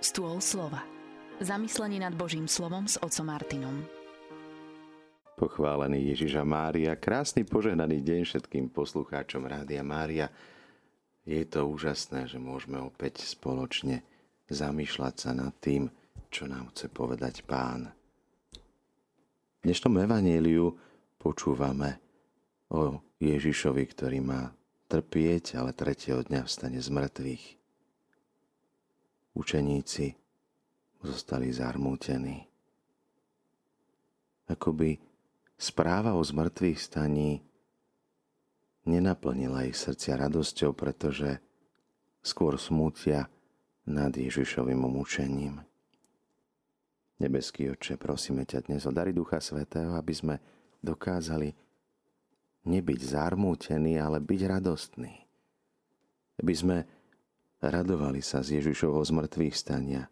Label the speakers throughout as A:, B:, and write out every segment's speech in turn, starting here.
A: Stôl slova. Zamyslenie nad Božím slovom s otcom Martinom.
B: Pochválený Ježiša Mária, krásny požehnaný deň všetkým poslucháčom Rádia Mária. Je to úžasné, že môžeme opäť spoločne zamýšľať sa nad tým, čo nám chce povedať Pán. V dnešnom evaníliu počúvame o Ježišovi, ktorý má trpieť, ale tretieho dňa vstane z mŕtvych učeníci zostali zarmútení. Akoby správa o zmrtvých staní nenaplnila ich srdcia radosťou, pretože skôr smútia nad Ježišovým umúčením. Nebeský oče, prosíme ťa dnes o dary Ducha Svetého, aby sme dokázali nebyť zarmútení, ale byť radostní. Aby sme radovali sa z Ježišovho zmrtvých stania,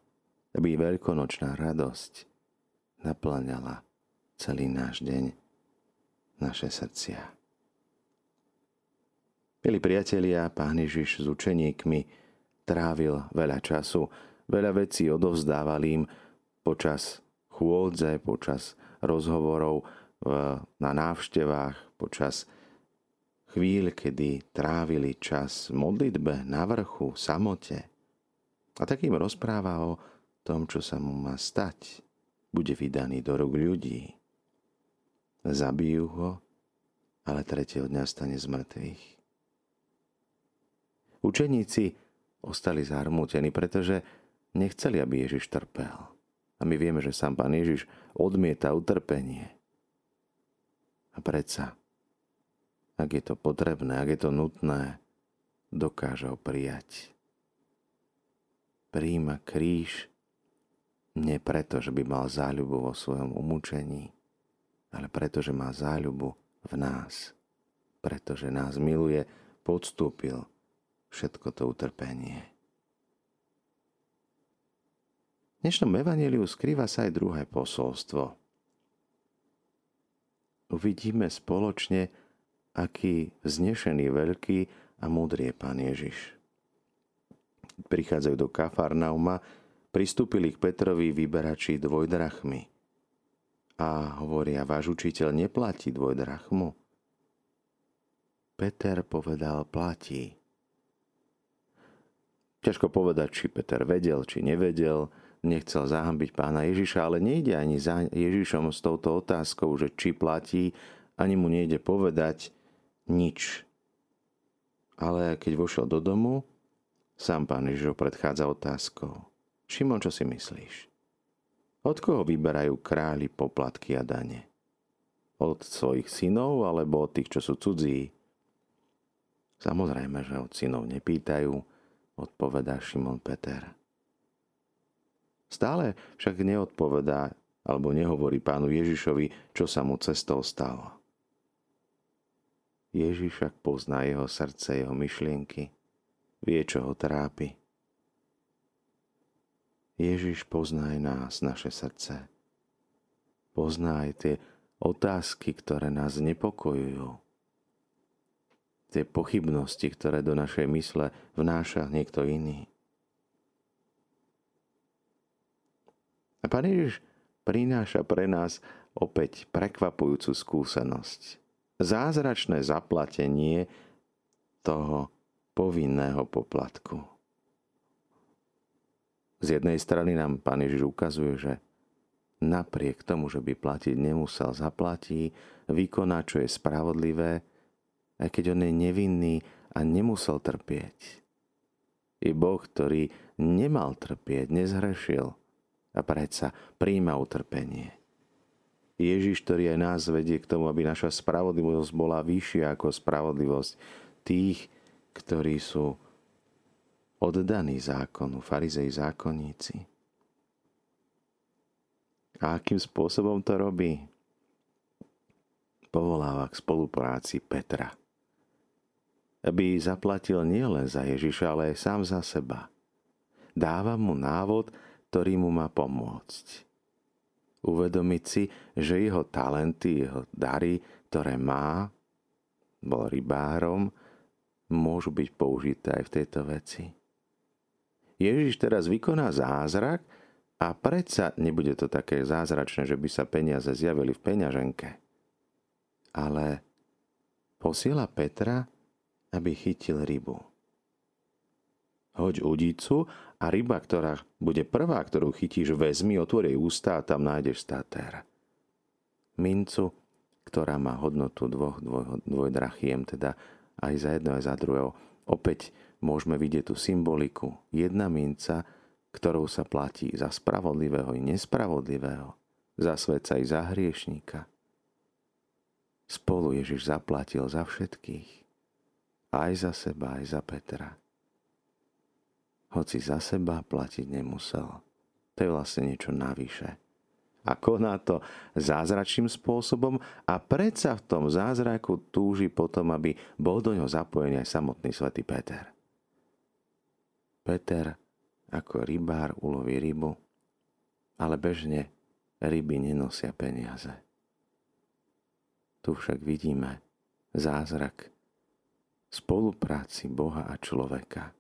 B: aby veľkonočná radosť naplňala celý náš deň, naše srdcia. Milí priatelia, pán Ježiš s učeníkmi trávil veľa času, veľa vecí odovzdával im počas chôdze, počas rozhovorov na návštevách, počas chvíľ, kedy trávili čas modlitbe na vrchu, samote. A takým rozpráva o tom, čo sa mu má stať. Bude vydaný do rúk ľudí. Zabijú ho, ale tretieho dňa stane z mŕtvych. Učeníci ostali zarmútení, pretože nechceli, aby Ježiš trpel. A my vieme, že sám pán Ježiš odmieta utrpenie. A predsa ak je to potrebné, ak je to nutné, dokáže ho prijať. Príjima kríž nie preto, že by mal záľubu vo svojom umúčení, ale preto, že má záľubu v nás. Pretože nás miluje, podstúpil všetko to utrpenie. V dnešnom evaníliu skrýva sa aj druhé posolstvo. Uvidíme spoločne, aký znešený, veľký a múdry je Pán Ježiš. Prichádzajú do Kafarnauma, pristúpili k Petrovi vyberači dvojdrachmy a hovoria, váš učiteľ neplatí dvojdrachmu. Peter povedal, platí. Ťažko povedať, či Peter vedel, či nevedel, nechcel zahambiť pána Ježiša, ale nejde ani za Ježišom s touto otázkou, že či platí, ani mu nejde povedať, nič. Ale keď vošiel do domu, sám pán Ježiš predchádza otázkou. Šimon, čo si myslíš? Od koho vyberajú králi poplatky a dane? Od svojich synov alebo od tých, čo sú cudzí? Samozrejme, že od synov nepýtajú, odpovedá Šimon Peter. Stále však neodpovedá alebo nehovorí pánu Ježišovi, čo sa mu cestou stalo. Ježiš však pozná jeho srdce, jeho myšlienky, vie, čo ho trápi. Ježiš pozná aj nás, naše srdce. Pozná aj tie otázky, ktoré nás nepokojujú. Tie pochybnosti, ktoré do našej mysle vnáša niekto iný. A Pán Ježiš prináša pre nás opäť prekvapujúcu skúsenosť zázračné zaplatenie toho povinného poplatku. Z jednej strany nám Pán Ježiš ukazuje, že napriek tomu, že by platiť nemusel, zaplatí, vykoná, čo je spravodlivé, aj keď on je nevinný a nemusel trpieť. Je Boh, ktorý nemal trpieť, nezhrešil a predsa príjma utrpenie. Ježiš, ktorý aj nás vedie k tomu, aby naša spravodlivosť bola vyššia ako spravodlivosť tých, ktorí sú oddaní zákonu, farizei zákonníci. A akým spôsobom to robí? Povoláva k spolupráci Petra. Aby zaplatil nielen za Ježiša, ale aj sám za seba. Dáva mu návod, ktorý mu má pomôcť uvedomiť si, že jeho talenty, jeho dary, ktoré má, bol rybárom, môžu byť použité aj v tejto veci. Ježiš teraz vykoná zázrak a predsa nebude to také zázračné, že by sa peniaze zjavili v peňaženke. Ale posiela Petra, aby chytil rybu. Hoď udicu a ryba, ktorá bude prvá, ktorú chytíš, vezmi, otvorej ústa a tam nájdeš statér. Mincu, ktorá má hodnotu dvoch dvoj, dvojdrachiem, teda aj za jedno, aj za druhého. Opäť môžeme vidieť tú symboliku. Jedna minca, ktorou sa platí za spravodlivého i nespravodlivého, za svetca i za hriešníka. Spolu Ježiš zaplatil za všetkých. Aj za seba, aj za Petra hoci za seba platiť nemusel. To je vlastne niečo navyše. A koná to zázračným spôsobom a predsa v tom zázraku túži potom, aby bol do ňoho zapojený aj samotný svätý Peter. Peter ako rybár uloví rybu, ale bežne ryby nenosia peniaze. Tu však vidíme zázrak spolupráci Boha a človeka –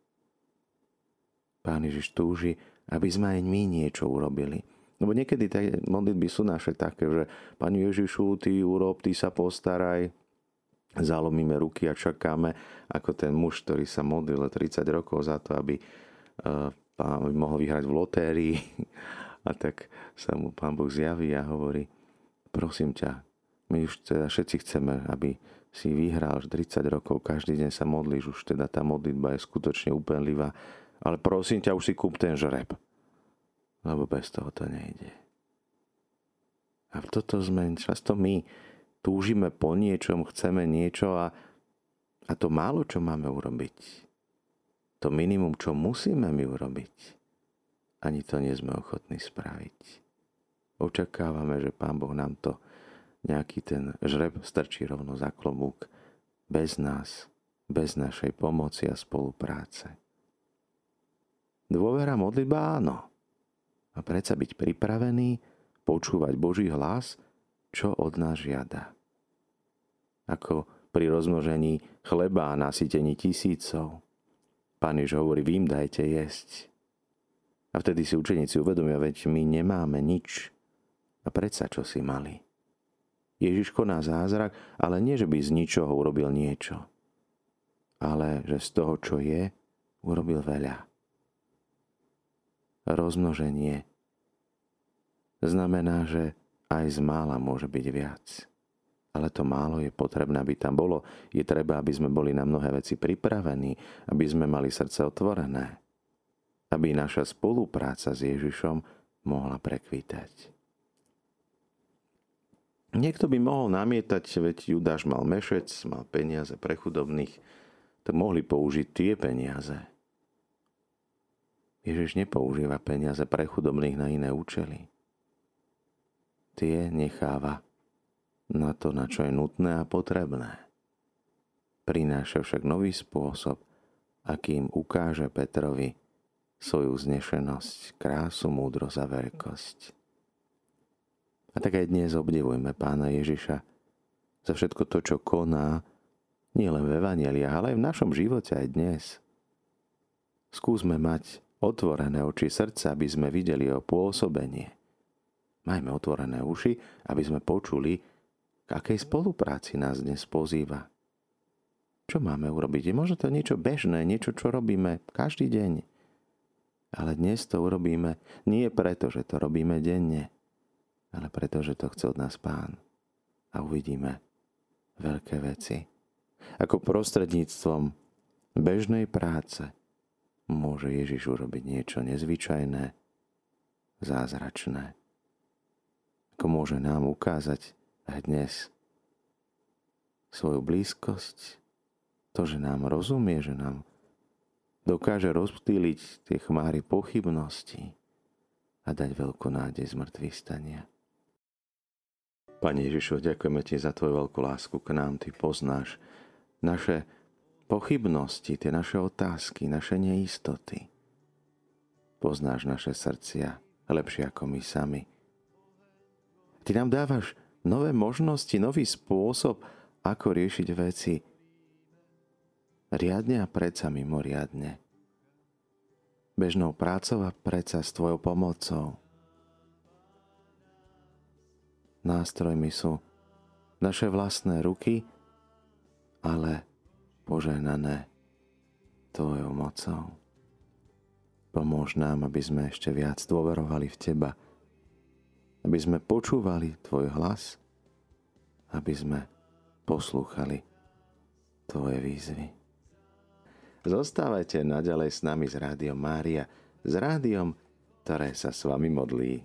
B: Pán Ježiš túži, aby sme aj my niečo urobili. Lebo niekedy tie modlitby sú naše také, že Pani Ježišu, Ty urob, Ty sa postaraj, zalomíme ruky a čakáme, ako ten muž, ktorý sa modlil 30 rokov za to, aby, uh, aby mohol vyhrať v lotérii. A tak sa mu pán Boh zjaví a hovorí, prosím ťa, my už teda všetci chceme, aby si vyhral 30 rokov, každý deň sa modlíš, už teda tá modlitba je skutočne úplnlivá ale prosím ťa, už si kúp ten žreb. Lebo bez toho to nejde. A toto sme často my túžime po niečom, chceme niečo a, a to málo, čo máme urobiť. To minimum, čo musíme my urobiť, ani to nie sme ochotní spraviť. Očakávame, že Pán Boh nám to nejaký ten žreb strčí rovno za klobúk, bez nás, bez našej pomoci a spolupráce. Dôvera modlitba áno. A predsa byť pripravený počúvať Boží hlas, čo od nás žiada. Ako pri rozmnožení chleba a nasytení tisícov. Pán Jež hovorí, vy dajte jesť. A vtedy si učeníci uvedomia, veď my nemáme nič. A predsa čo si mali? Ježiš koná zázrak, ale nie, že by z ničoho urobil niečo. Ale že z toho, čo je, urobil veľa rozmnoženie. Znamená, že aj z mála môže byť viac. Ale to málo je potrebné, aby tam bolo. Je treba, aby sme boli na mnohé veci pripravení, aby sme mali srdce otvorené. Aby naša spolupráca s Ježišom mohla prekvítať. Niekto by mohol namietať, veď Judáš mal mešec, mal peniaze pre chudobných, tak mohli použiť tie peniaze. Ježiš nepoužíva peniaze pre chudobných na iné účely. Tie necháva na to, na čo je nutné a potrebné. Prináša však nový spôsob, akým ukáže Petrovi svoju znešenosť, krásu, múdrosť a veľkosť. A tak aj dnes obdivujeme pána Ježiša za všetko to, čo koná, nielen v Evangeliách, ale aj v našom živote aj dnes. Skúsme mať otvorené oči srdca, aby sme videli jeho pôsobenie. Majme otvorené uši, aby sme počuli, k akej spolupráci nás dnes pozýva. Čo máme urobiť? Je možno to niečo bežné, niečo, čo robíme každý deň. Ale dnes to urobíme nie preto, že to robíme denne, ale preto, že to chce od nás Pán. A uvidíme veľké veci. Ako prostredníctvom bežnej práce môže Ježiš urobiť niečo nezvyčajné, zázračné. Ako môže nám ukázať dnes svoju blízkosť, to, že nám rozumie, že nám dokáže rozptýliť tie chmáry pochybností a dať veľkú nádej z mŕtvych stania. Pane Ježišu, ďakujeme Ti za Tvoju veľkú lásku k nám. Ty poznáš naše pochybnosti, tie naše otázky, naše neistoty. Poznáš naše srdcia lepšie ako my sami. Ty nám dávaš nové možnosti, nový spôsob, ako riešiť veci riadne a predsa mimoriadne. bežnou prácou a predsa s Tvojou pomocou. Nástrojmi sú naše vlastné ruky, ale poženané Tvojou mocou. Pomôž nám, aby sme ešte viac dôverovali v Teba, aby sme počúvali Tvoj hlas, aby sme poslúchali Tvoje výzvy. Zostávajte naďalej s nami z Rádiom Mária, s rádiom, ktoré sa s vami modlí.